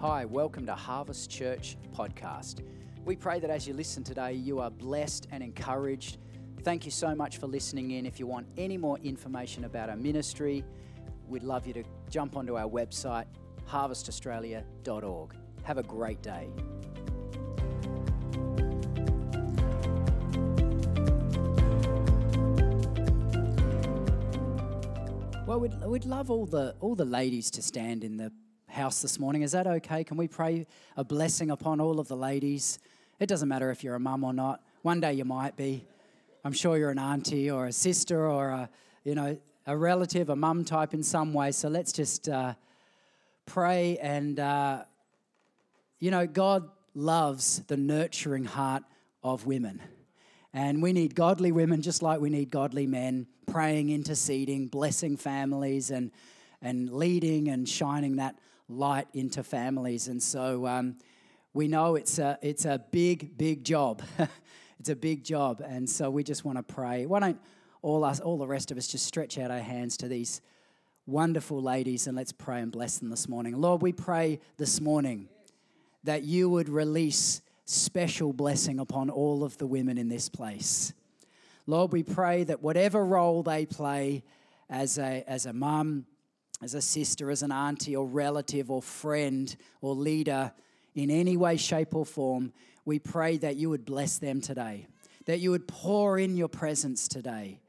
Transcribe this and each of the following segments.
Hi, welcome to Harvest Church Podcast. We pray that as you listen today, you are blessed and encouraged. Thank you so much for listening in. If you want any more information about our ministry, we'd love you to jump onto our website, harvestaustralia.org. Have a great day. Well, we'd, we'd love all the, all the ladies to stand in the house this morning. Is that okay? Can we pray a blessing upon all of the ladies? It doesn't matter if you're a mum or not. One day you might be. I'm sure you're an auntie or a sister or a, you know, a relative, a mum type in some way. So let's just uh, pray. And, uh, you know, God loves the nurturing heart of women. And we need godly women just like we need godly men praying, interceding, blessing families, and, and leading and shining that light into families. And so um, we know it's a, it's a big, big job. it's a big job. And so we just want to pray. Why don't all us, all the rest of us, just stretch out our hands to these wonderful ladies and let's pray and bless them this morning. Lord, we pray this morning that you would release special blessing upon all of the women in this place. Lord, we pray that whatever role they play as a, as a mum, as a sister, as an auntie, or relative, or friend, or leader, in any way, shape, or form, we pray that you would bless them today, that you would pour in your presence today,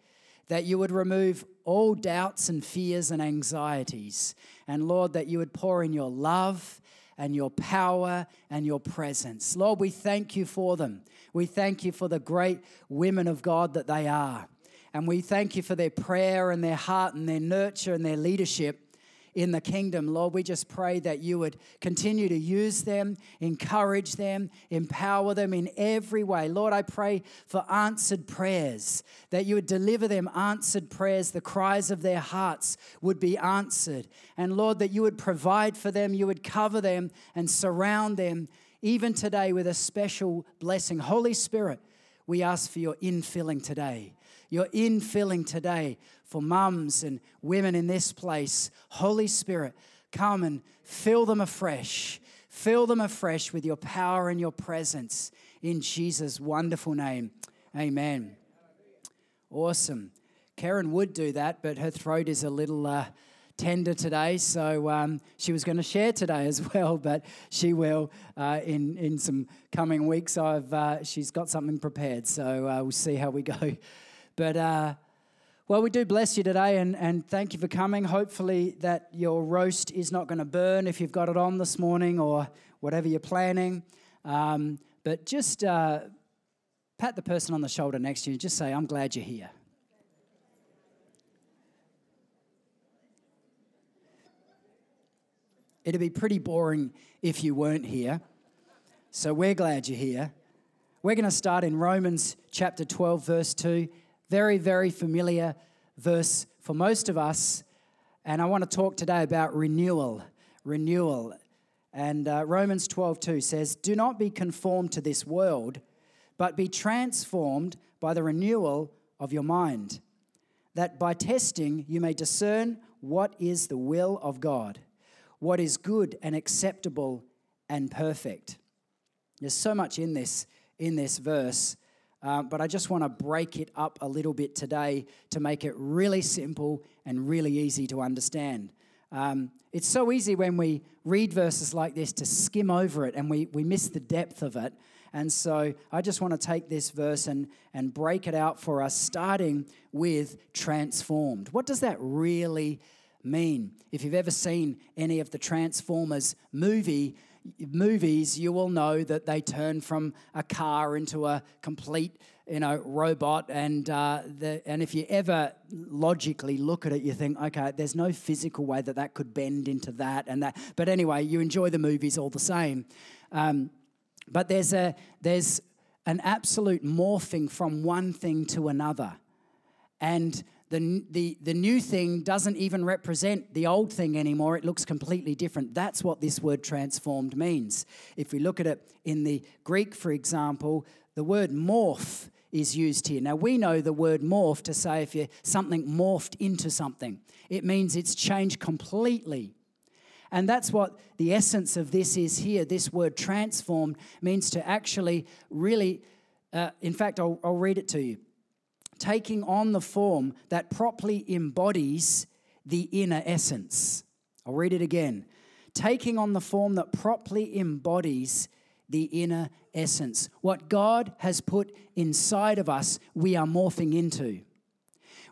that you would remove all doubts and fears and anxieties, and Lord, that you would pour in your love and your power and your presence. Lord, we thank you for them. We thank you for the great women of God that they are. And we thank you for their prayer and their heart and their nurture and their leadership in the kingdom. Lord, we just pray that you would continue to use them, encourage them, empower them in every way. Lord, I pray for answered prayers, that you would deliver them answered prayers, the cries of their hearts would be answered. And Lord, that you would provide for them, you would cover them and surround them, even today, with a special blessing. Holy Spirit, we ask for your infilling today your infilling today for mums and women in this place. Holy Spirit, come and fill them afresh. Fill them afresh with your power and your presence in Jesus' wonderful name. Amen. Awesome. Karen would do that, but her throat is a little uh, tender today, so um, she was going to share today as well, but she will uh, in in some coming weeks. I've uh, she's got something prepared, so uh, we'll see how we go. But, uh, well, we do bless you today and, and thank you for coming. Hopefully, that your roast is not going to burn if you've got it on this morning or whatever you're planning. Um, but just uh, pat the person on the shoulder next to you. and Just say, I'm glad you're here. It'd be pretty boring if you weren't here. So we're glad you're here. We're going to start in Romans chapter 12, verse 2. Very, very familiar verse for most of us. And I want to talk today about renewal. Renewal. And uh, Romans 12, 2 says, Do not be conformed to this world, but be transformed by the renewal of your mind, that by testing you may discern what is the will of God, what is good and acceptable and perfect. There's so much in this in this verse, um, but I just want to break it up a little bit today to make it really simple and really easy to understand. Um, it's so easy when we read verses like this to skim over it and we, we miss the depth of it. And so I just want to take this verse and, and break it out for us, starting with transformed. What does that really mean? If you've ever seen any of the Transformers movie, movies, you will know that they turn from a car into a complete, you know, robot. And uh, the, and if you ever logically look at it, you think, okay, there's no physical way that that could bend into that and that. But anyway, you enjoy the movies all the same. Um, but there's a there's an absolute morphing from one thing to another, and the, the, the new thing doesn't even represent the old thing anymore. It looks completely different. That's what this word transformed means. If we look at it in the Greek, for example, the word morph is used here. Now we know the word morph to say if you something morphed into something. It means it's changed completely. And that's what the essence of this is here. This word transformed means to actually really, uh, in fact, I'll, I'll read it to you. Taking on the form that properly embodies the inner essence. I'll read it again. Taking on the form that properly embodies the inner essence. What God has put inside of us, we are morphing into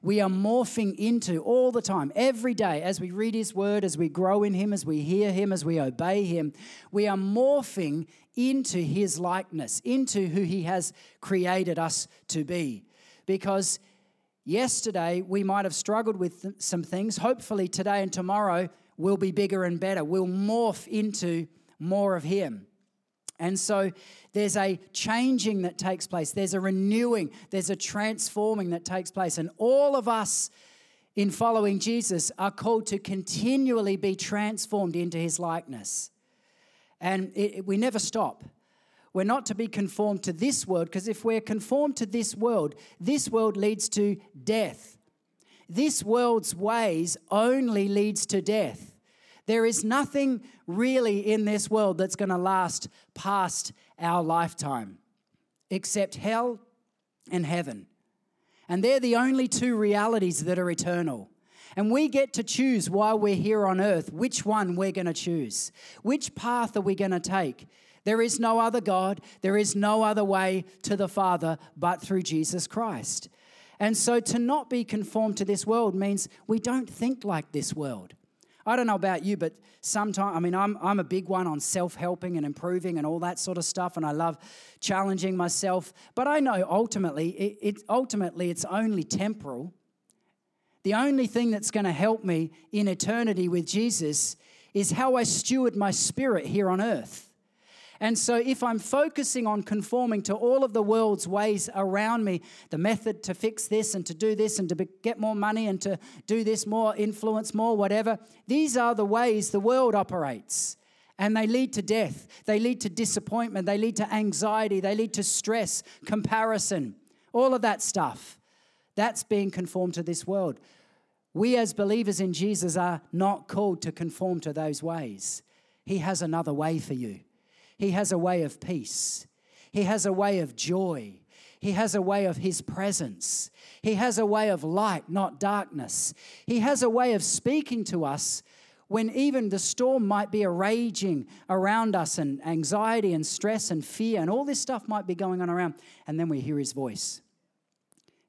we are morphing into all the time, every day, as we read His Word, as we grow in Him, as we hear Him, as we obey Him. We are morphing into His likeness, into who He has created us to be. Because yesterday we might have struggled with some things. Hopefully, today and tomorrow will be bigger and better. We'll morph into more of Him. And so there's a changing that takes place, there's a renewing, there's a transforming that takes place. And all of us in following Jesus are called to continually be transformed into his likeness. And it, we never stop. We're not to be conformed to this world, because if we're conformed to this world, this world leads to death. This world's ways only leads to death. There is nothing really in this world that's going to last past our lifetime except hell and heaven. And they're the only two realities that are eternal. And we get to choose while we're here on earth which one we're going to choose. Which path are we going to take? There is no other God, there is no other way to the Father but through Jesus Christ. And so to not be conformed to this world means we don't think like this world. I don't know about you, but sometimes, I mean, I'm, I'm a big one on self helping and improving and all that sort of stuff, and I love challenging myself. But I know ultimately, it, it ultimately it's only temporal. The only thing that's going to help me in eternity with Jesus is how I steward my spirit here on earth. And so, if I'm focusing on conforming to all of the world's ways around me, the method to fix this and to do this and to get more money and to do this more, influence more, whatever, these are the ways the world operates. And they lead to death, they lead to disappointment, they lead to anxiety, they lead to stress, comparison, all of that stuff. That's being conformed to this world. We, as believers in Jesus, are not called to conform to those ways. He has another way for you. He has a way of peace. He has a way of joy. He has a way of His presence. He has a way of light, not darkness. He has a way of speaking to us when even the storm might be raging around us and anxiety and stress and fear and all this stuff might be going on around. And then we hear His voice.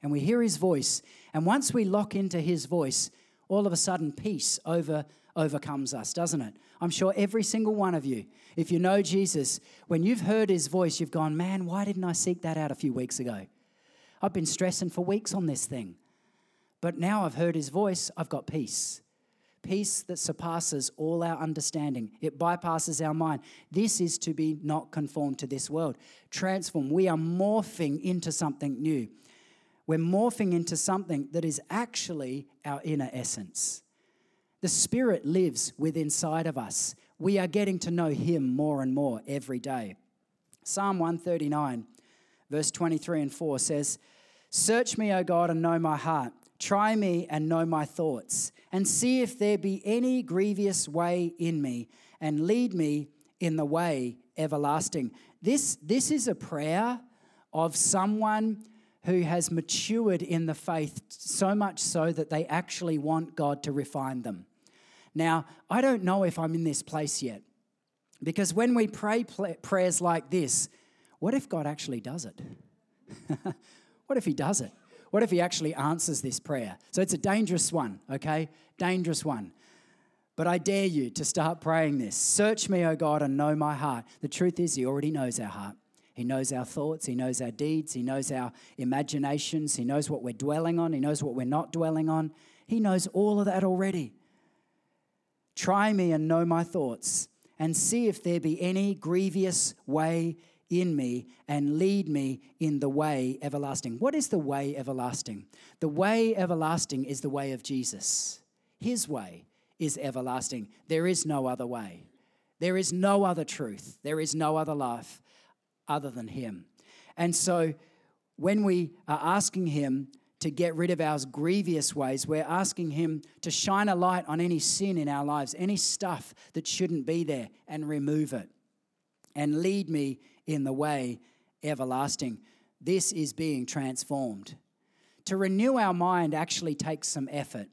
And we hear His voice. And once we lock into His voice, all of a sudden peace over overcomes us, doesn't it? I'm sure every single one of you, if you know Jesus, when you've heard his voice, you've gone, man, why didn't I seek that out a few weeks ago? I've been stressing for weeks on this thing. But now I've heard his voice, I've got peace. Peace that surpasses all our understanding. It bypasses our mind. This is to be not conformed to this world. Transform. We are morphing into something new. We're morphing into something that is actually our inner essence. The Spirit lives within inside of us. We are getting to know Him more and more every day. Psalm 139, verse 23 and 4 says, Search me, O God, and know my heart. Try me and know my thoughts, and see if there be any grievous way in me, and lead me in the way everlasting. This, this is a prayer of someone who has matured in the faith so much so that they actually want God to refine them. Now, I don't know if I'm in this place yet. Because when we pray prayers like this, what if God actually does it? what if He does it? What if He actually answers this prayer? So it's a dangerous one, okay? Dangerous one. But I dare you to start praying this Search me, O God, and know my heart. The truth is, He already knows our heart. He knows our thoughts, He knows our deeds, He knows our imaginations, He knows what we're dwelling on, He knows what we're not dwelling on. He knows all of that already. Try me and know my thoughts, and see if there be any grievous way in me, and lead me in the way everlasting. What is the way everlasting? The way everlasting is the way of Jesus. His way is everlasting. There is no other way. There is no other truth. There is no other life other than Him. And so when we are asking Him to get rid of our grievous ways. We're asking Him to shine a light on any sin in our lives, any stuff that shouldn't be there, and remove it. And lead me in the way everlasting. This is being transformed. To renew our mind actually takes some effort.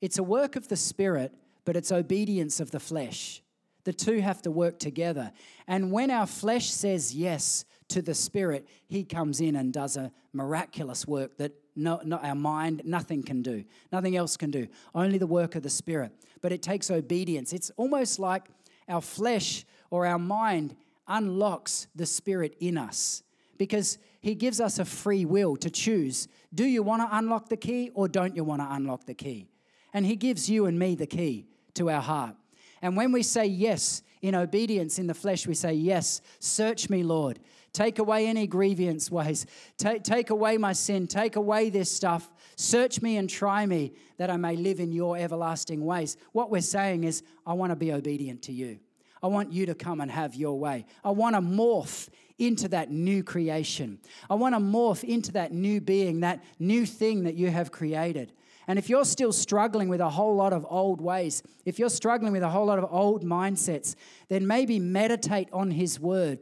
It's a work of the Spirit, but it's obedience of the flesh. The two have to work together. And when our flesh says yes to the Spirit, He comes in and does a miraculous work that no, not our mind, nothing can do. Nothing else can do. Only the work of the Spirit. But it takes obedience. It's almost like our flesh or our mind unlocks the Spirit in us because He gives us a free will to choose do you want to unlock the key or don't you want to unlock the key? And He gives you and me the key to our heart. And when we say yes in obedience in the flesh, we say, Yes, search me, Lord. Take away any grievance ways. Take, take away my sin. Take away this stuff. Search me and try me that I may live in your everlasting ways. What we're saying is, I want to be obedient to you. I want you to come and have your way. I want to morph into that new creation. I want to morph into that new being, that new thing that you have created. And if you're still struggling with a whole lot of old ways, if you're struggling with a whole lot of old mindsets, then maybe meditate on His Word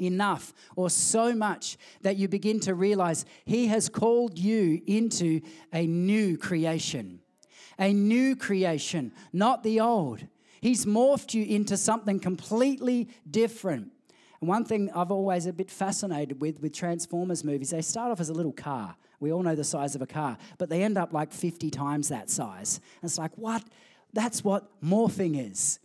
enough or so much that you begin to realize He has called you into a new creation. A new creation, not the old. He's morphed you into something completely different. And one thing I've always a bit fascinated with with Transformers movies, they start off as a little car. We all know the size of a car, but they end up like 50 times that size. And it's like, what? That's what morphing is.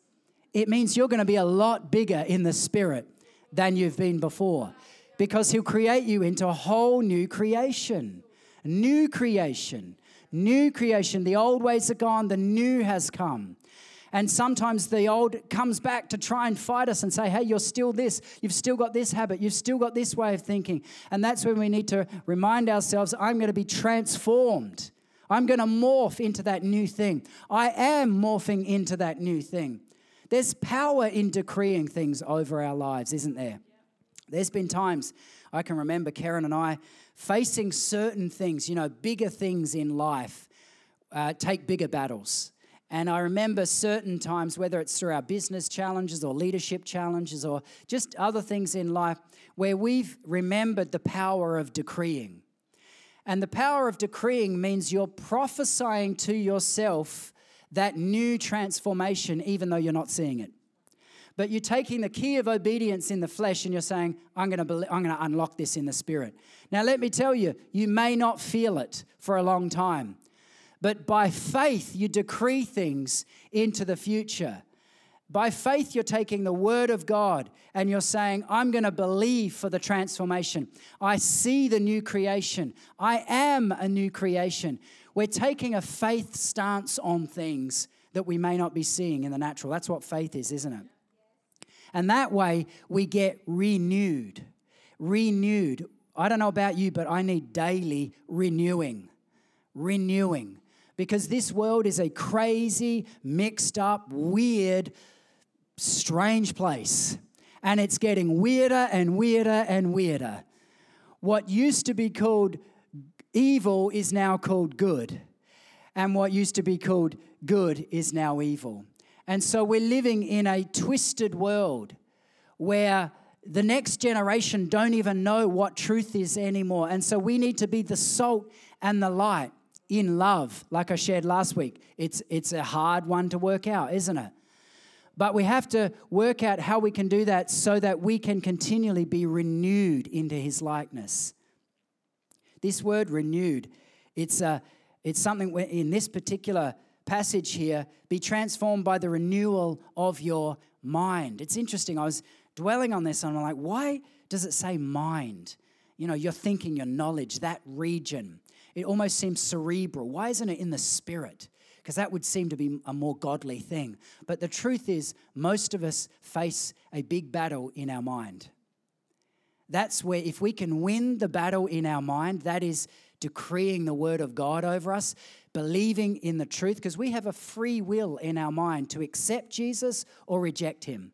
It means you're going to be a lot bigger in the spirit than you've been before because he'll create you into a whole new creation. New creation. New creation. The old ways are gone, the new has come. And sometimes the old comes back to try and fight us and say, hey, you're still this. You've still got this habit. You've still got this way of thinking. And that's when we need to remind ourselves I'm going to be transformed. I'm going to morph into that new thing. I am morphing into that new thing. There's power in decreeing things over our lives, isn't there? There's been times I can remember Karen and I facing certain things, you know, bigger things in life, uh, take bigger battles. And I remember certain times, whether it's through our business challenges or leadership challenges or just other things in life, where we've remembered the power of decreeing. And the power of decreeing means you're prophesying to yourself that new transformation, even though you're not seeing it. But you're taking the key of obedience in the flesh and you're saying, I'm going, to I'm going to unlock this in the spirit. Now, let me tell you, you may not feel it for a long time. But by faith, you decree things into the future. By faith, you're taking the word of God and you're saying, I'm going to believe for the transformation. I see the new creation. I am a new creation. We're taking a faith stance on things that we may not be seeing in the natural. That's what faith is, isn't it? And that way, we get renewed. Renewed. I don't know about you, but I need daily renewing. Renewing because this world is a crazy, mixed up, weird, strange place. And it's getting weirder and weirder and weirder. What used to be called evil is now called good. And what used to be called good is now evil. And so we're living in a twisted world where the next generation don't even know what truth is anymore. And so we need to be the salt and the light in love, like I shared last week. It's, it's a hard one to work out, isn't it? But we have to work out how we can do that so that we can continually be renewed into his likeness. This word renewed, it's, a, it's something in this particular passage here be transformed by the renewal of your mind. It's interesting. I was dwelling on this and I'm like, why does it say mind? You know, your thinking, your knowledge, that region. It almost seems cerebral. Why isn't it in the spirit? Because that would seem to be a more godly thing. But the truth is, most of us face a big battle in our mind. That's where, if we can win the battle in our mind, that is decreeing the word of God over us, believing in the truth, because we have a free will in our mind to accept Jesus or reject him.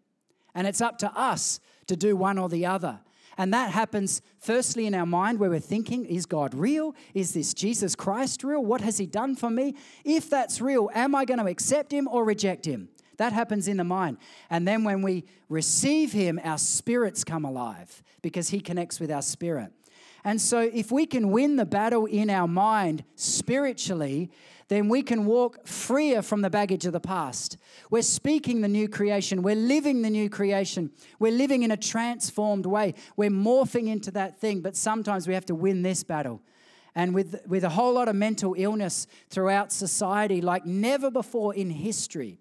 And it's up to us to do one or the other. And that happens firstly in our mind where we're thinking, is God real? Is this Jesus Christ real? What has he done for me? If that's real, am I going to accept him or reject him? That happens in the mind. And then when we receive him, our spirits come alive because he connects with our spirit. And so, if we can win the battle in our mind spiritually, then we can walk freer from the baggage of the past. We're speaking the new creation. We're living the new creation. We're living in a transformed way. We're morphing into that thing, but sometimes we have to win this battle. And with, with a whole lot of mental illness throughout society, like never before in history,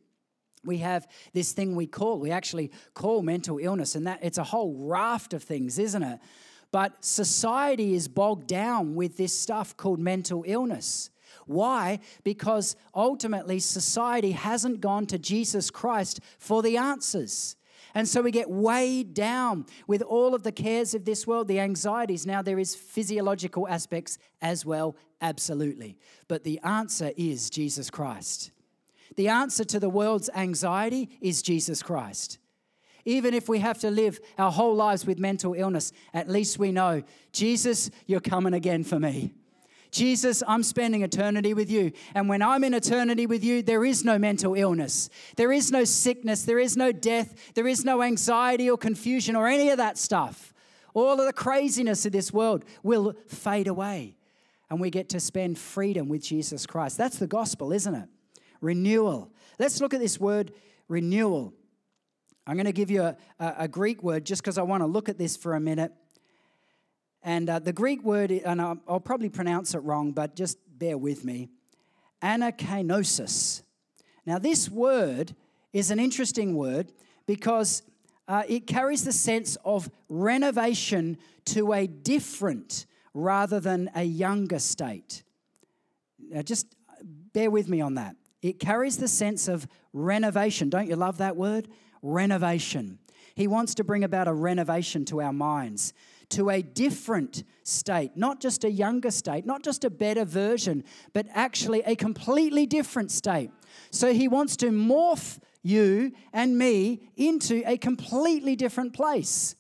we have this thing we call, we actually call mental illness, and that it's a whole raft of things, isn't it? But society is bogged down with this stuff called mental illness. Why? Because ultimately society hasn't gone to Jesus Christ for the answers. And so we get weighed down with all of the cares of this world, the anxieties. Now, there is physiological aspects as well, absolutely. But the answer is Jesus Christ. The answer to the world's anxiety is Jesus Christ. Even if we have to live our whole lives with mental illness, at least we know, Jesus, you're coming again for me. Jesus, I'm spending eternity with you. And when I'm in eternity with you, there is no mental illness, there is no sickness, there is no death, there is no anxiety or confusion or any of that stuff. All of the craziness of this world will fade away. And we get to spend freedom with Jesus Christ. That's the gospel, isn't it? Renewal. Let's look at this word renewal. I'm going to give you a, a, a Greek word just because I want to look at this for a minute. And uh, the Greek word, and I'll, I'll, probably pronounce it wrong, but just bear with me anakainosis. Now, this word is an interesting word because uh, it carries the sense of renovation to a different rather than a younger state. Now, just bear with me on that. It carries the sense of renovation. Don't you love that word? Renovation. He wants to bring about a renovation to our minds to a different state, not just a younger state, not just a better version, but actually a completely different state. So he wants to morph you and me into a completely different place.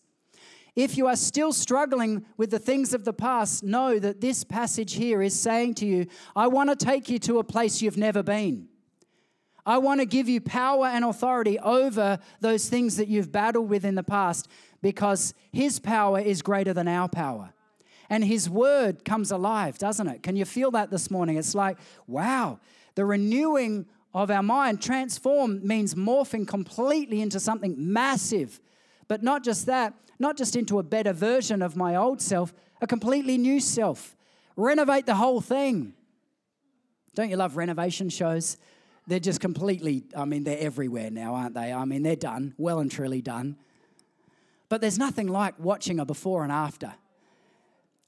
If you are still struggling with the things of the past, know that this passage here is saying to you, I want to take you to a place you've never been. I want to give you power and authority over those things that you've battled with in the past because His power is greater than our power. And His word comes alive, doesn't it? Can you feel that this morning? It's like, wow, the renewing of our mind, transform means morphing completely into something massive. But not just that, not just into a better version of my old self, a completely new self. Renovate the whole thing. Don't you love renovation shows? They're just completely, I mean, they're everywhere now, aren't they? I mean, they're done, well and truly done. But there's nothing like watching a before and after.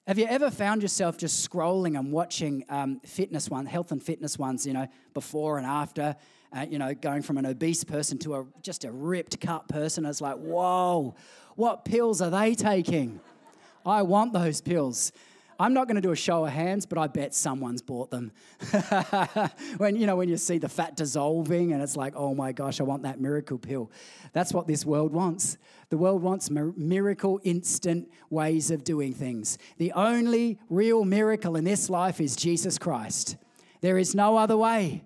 Have you ever found yourself just scrolling and watching um, fitness one, health and fitness ones, you know, before and after, uh, you know, going from an obese person to a just a ripped cut person? It's like, whoa, what pills are they taking? I want those pills. I'm not going to do a show of hands, but I bet someone's bought them. when you know when you see the fat dissolving and it's like, "Oh my gosh, I want that miracle pill." That's what this world wants. The world wants miracle instant ways of doing things. The only real miracle in this life is Jesus Christ. There is no other way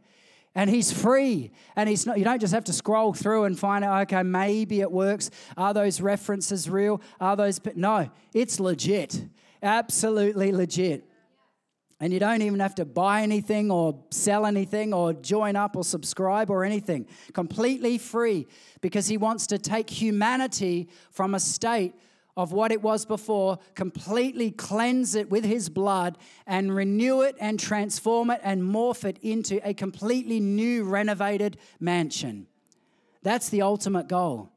and he's free and he's not you don't just have to scroll through and find out okay maybe it works are those references real are those no it's legit Absolutely legit. And you don't even have to buy anything or sell anything or join up or subscribe or anything. Completely free because he wants to take humanity from a state of what it was before, completely cleanse it with his blood and renew it and transform it and morph it into a completely new, renovated mansion. That's the ultimate goal.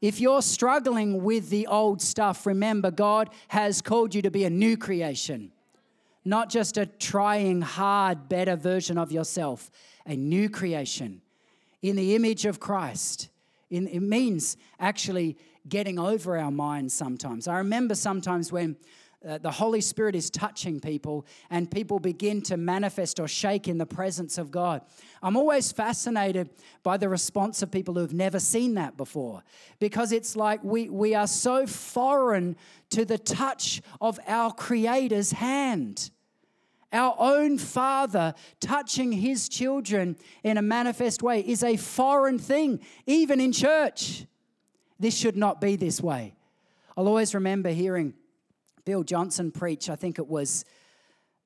If you're struggling with the old stuff, remember God has called you to be a new creation, not just a trying hard, better version of yourself, a new creation in the image of Christ. In, it means actually getting over our minds sometimes. I remember sometimes when uh, the Holy Spirit is touching people and people begin to manifest or shake in the presence of God. I'm always fascinated by the response of people who've never seen that before because it's like we, we are so foreign to the touch of our Creator's hand. Our own Father touching His children in a manifest way is a foreign thing, even in church. This should not be this way. I'll always remember hearing Bill Johnson preach, I think it was,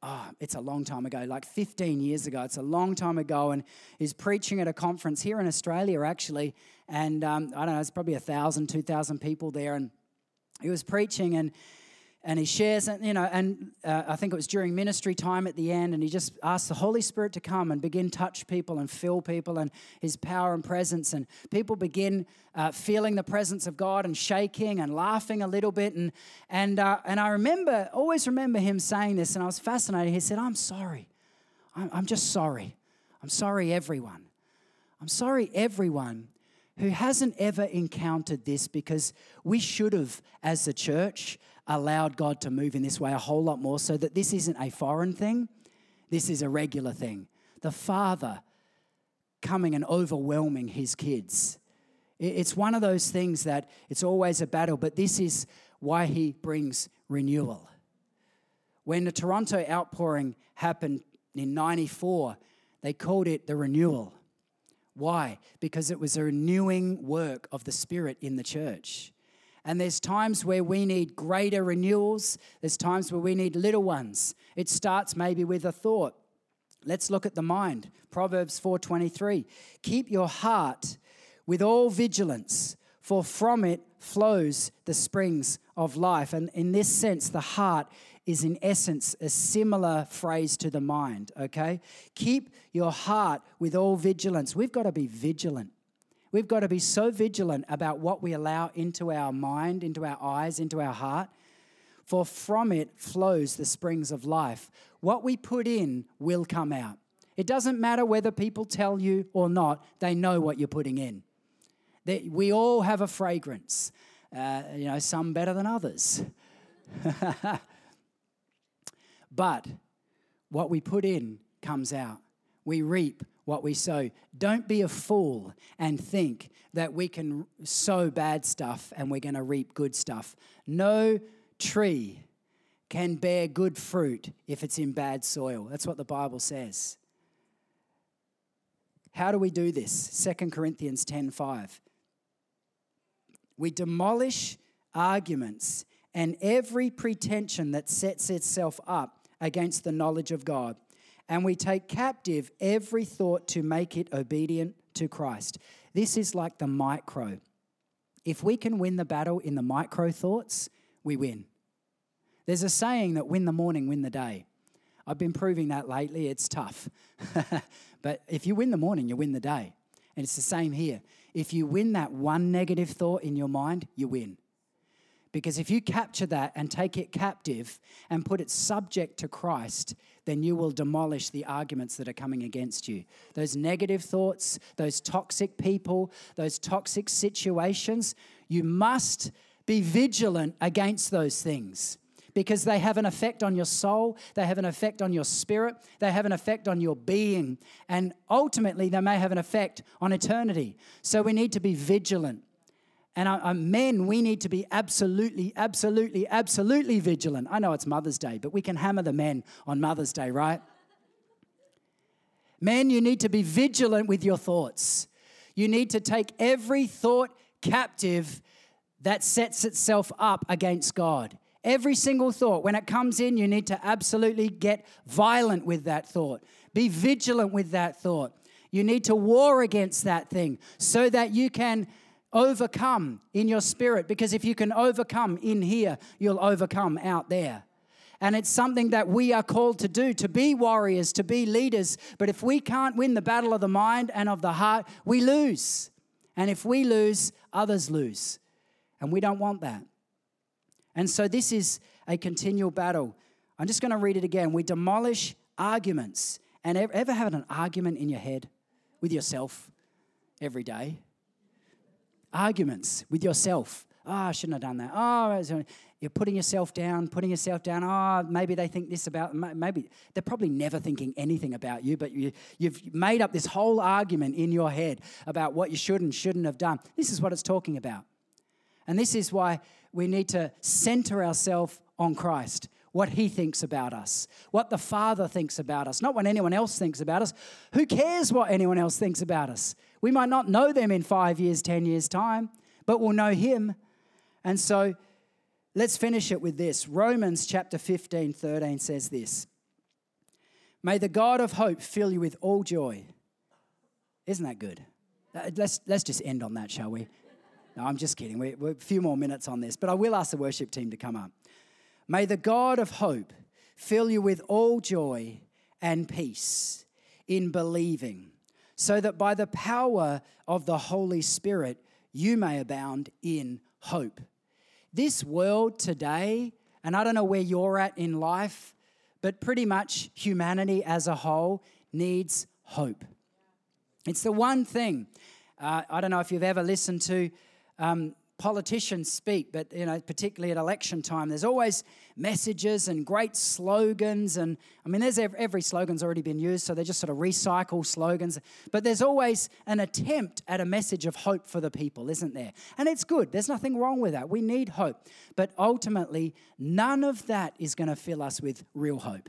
oh, it's a long time ago, like 15 years ago. It's a long time ago. And he's preaching at a conference here in Australia, actually. And um, I don't know, it's probably a thousand, two thousand people there. And he was preaching, and and he shares and you know, and uh, I think it was during ministry time at the end, and he just asked the Holy Spirit to come and begin touch people and fill people and his power and presence, and people begin uh, feeling the presence of God and shaking and laughing a little bit, and and uh, and I remember, always remember him saying this, and I was fascinated. He said, "I'm sorry, I'm, I'm just sorry, I'm sorry, everyone, I'm sorry, everyone." Who hasn't ever encountered this because we should have, as a church, allowed God to move in this way a whole lot more so that this isn't a foreign thing, this is a regular thing. The Father coming and overwhelming his kids. It's one of those things that it's always a battle, but this is why he brings renewal. When the Toronto outpouring happened in 94, they called it the renewal. Why? Because it was a renewing work of the Spirit in the church. And there's times where we need greater renewals, there's times where we need little ones. It starts maybe with a thought. Let's look at the mind. Proverbs 4:23. Keep your heart with all vigilance, for from it flows the springs of life. And in this sense, the heart is in essence a similar phrase to the mind, okay? Keep your heart with all vigilance. We've got to be vigilant. We've got to be so vigilant about what we allow into our mind, into our eyes, into our heart, for from it flows the springs of life. What we put in will come out. It doesn't matter whether people tell you or not, they know what you're putting in. we all have a fragrance, uh, you know, some better than others. but what we put in comes out. We reap what we sow. Don't be a fool and think that we can sow bad stuff and we're going to reap good stuff. No tree can bear good fruit if it's in bad soil. That's what the Bible says. How do we do this? 2 Corinthians 10:5. We demolish arguments and every pretension that sets itself up against the knowledge of God and we take captive every thought to make it obedient to Christ. This is like the micro. If we can win the battle in the micro thoughts, we win. There's a saying that win the morning, win the day. I've been proving that lately. It's tough. but if you win the morning, you win the day. And it's the same here. If you win that one negative thought in your mind, you win. Because if you capture that and take it captive and put it subject to Christ, then you will demolish the arguments that are coming against you. Those negative thoughts, those toxic people, those toxic situations, you must be vigilant against those things because they have an effect on your soul, they have an effect on your spirit, they have an effect on your being, and ultimately they may have an effect on eternity. So we need to be vigilant. And uh, men, we need to be absolutely, absolutely, absolutely vigilant. I know it's Mother's Day, but we can hammer the men on Mother's Day, right? Men, you need to be vigilant with your thoughts. You need to take every thought captive that sets itself up against God. Every single thought, when it comes in, you need to absolutely get violent with that thought. Be vigilant with that thought. You need to war against that thing so that you can overcome in your spirit because if you can overcome in here, you'll overcome out there. And it's something that we are called to do to be warriors, to be leaders. But if we can't win the battle of the mind and of the heart, we lose. And if we lose, others lose. And we don't want that. And so this is a continual battle. I'm just going to read it again. We demolish arguments. And ever have an argument in your head with yourself every day? Arguments with yourself. Oh, I shouldn't have done that. Oh, you're putting yourself down, putting yourself down. Oh, maybe they think this about, maybe they're probably never thinking anything about you, but you, you've made up this whole argument in your head about what you should and shouldn't have done. This is what it's talking about. And this is why we need to center ourselves on Christ, what He thinks about us, what the Father thinks about us, not what anyone else thinks about us. Who cares what anyone else thinks about us? We might not know them in five years, 10 years' time, but we'll know Him. And so, Let's finish it with this. Romans chapter 15, 13 says this May the God of hope fill you with all joy. Isn't that good? Uh, let's, let's just end on that, shall we? No, I'm just kidding. We're, we're a few more minutes on this, but I will ask the worship team to come up. May the God of hope fill you with all joy and peace in believing, so that by the power of the Holy Spirit you may abound in hope. This world today, and I don't know where you're at in life, but pretty much humanity as a whole needs hope. It's the one thing. Uh, I don't know if you've ever listened to um, politicians speak, but you know, particularly at election time, there's always messages and great slogans. And I mean, there's every, every slogan's already been used, so they just sort of recycle slogans. But there's always an attempt at a message of hope for the people, isn't there? And it's good. There's nothing wrong with that. We need hope. But ultimately, none of that is going to fill us with real hope.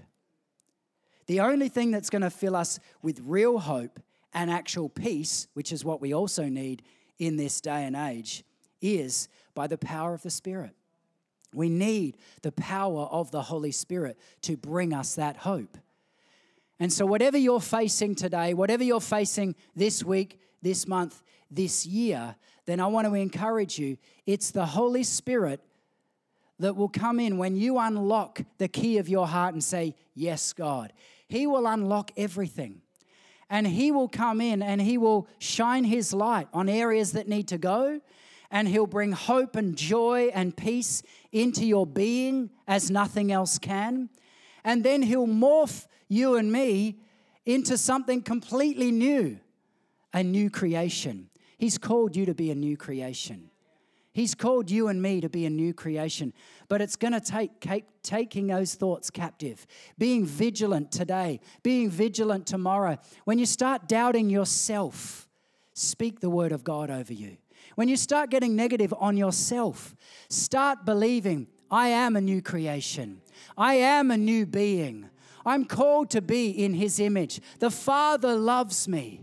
The only thing that's going to fill us with real hope and actual peace, which is what we also need in this day and age, is by the power of the Spirit. We need the power of the Holy Spirit to bring us that hope. And so, whatever you're facing today, whatever you're facing this week, this month, this year, then I want to encourage you it's the Holy Spirit that will come in when you unlock the key of your heart and say, Yes, God. He will unlock everything. And He will come in and He will shine His light on areas that need to go and He'll bring hope and joy and peace into your being as nothing else can. And then He'll morph you and me into something completely new a new creation. He's called you to be a new creation. He's called you and me to be a new creation, but it's going to take, take, taking those thoughts captive, being vigilant today, being vigilant tomorrow. When you start doubting yourself, speak the word of God over you. When you start getting negative on yourself, start believing, I am a new creation. I am a new being. I'm called to be in His image. The Father loves me.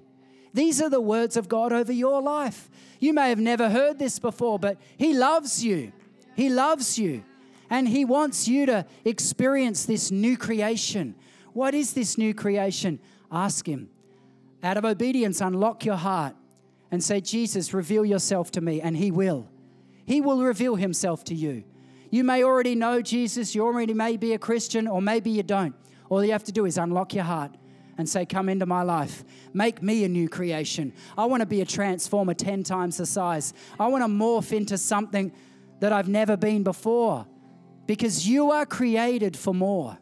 These are the words of God over your life. You may have never heard this before, but He loves you. He loves you. And He wants you to experience this new creation. What is this new creation? Ask Him. Out of obedience, unlock your heart and say, Jesus, reveal yourself to me, and He will. He will reveal Himself to you. You may already know Jesus, you already may be a Christian, or maybe you don't. All you have to do is unlock your heart and say, Come into my life. Make me a new creation. I want to be a transformer 10 times the size. I want to morph into something that I've never been before because you are created for more.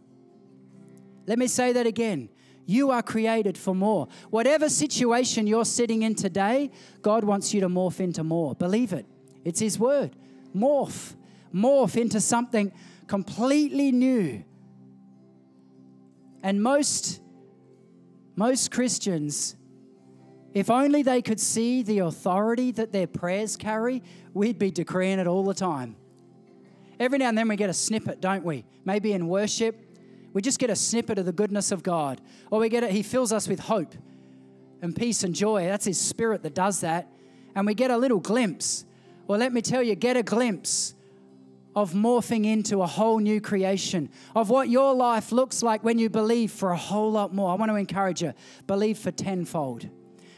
Let me say that again. You are created for more. Whatever situation you're sitting in today, God wants you to morph into more. Believe it. It's His word. Morph. Morph into something completely new. And most, most Christians, if only they could see the authority that their prayers carry, we'd be decreeing it all the time. Every now and then we get a snippet, don't we? Maybe in worship, we just get a snippet of the goodness of God. Or we get it, He fills us with hope and peace and joy. That's His Spirit that does that. And we get a little glimpse. Well, let me tell you, get a glimpse of morphing into a whole new creation, of what your life looks like when you believe for a whole lot more. I want to encourage you believe for tenfold.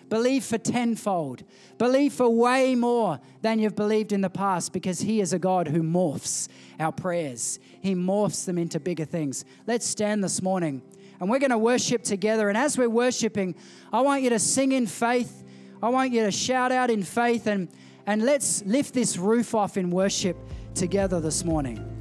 Believe for tenfold. Believe for way more than you've believed in the past because He is a God who morphs our prayers. He morphs them into bigger things. Let's stand this morning and we're going to worship together. And as we're worshiping, I want you to sing in faith. I want you to shout out in faith and, and let's lift this roof off in worship together this morning.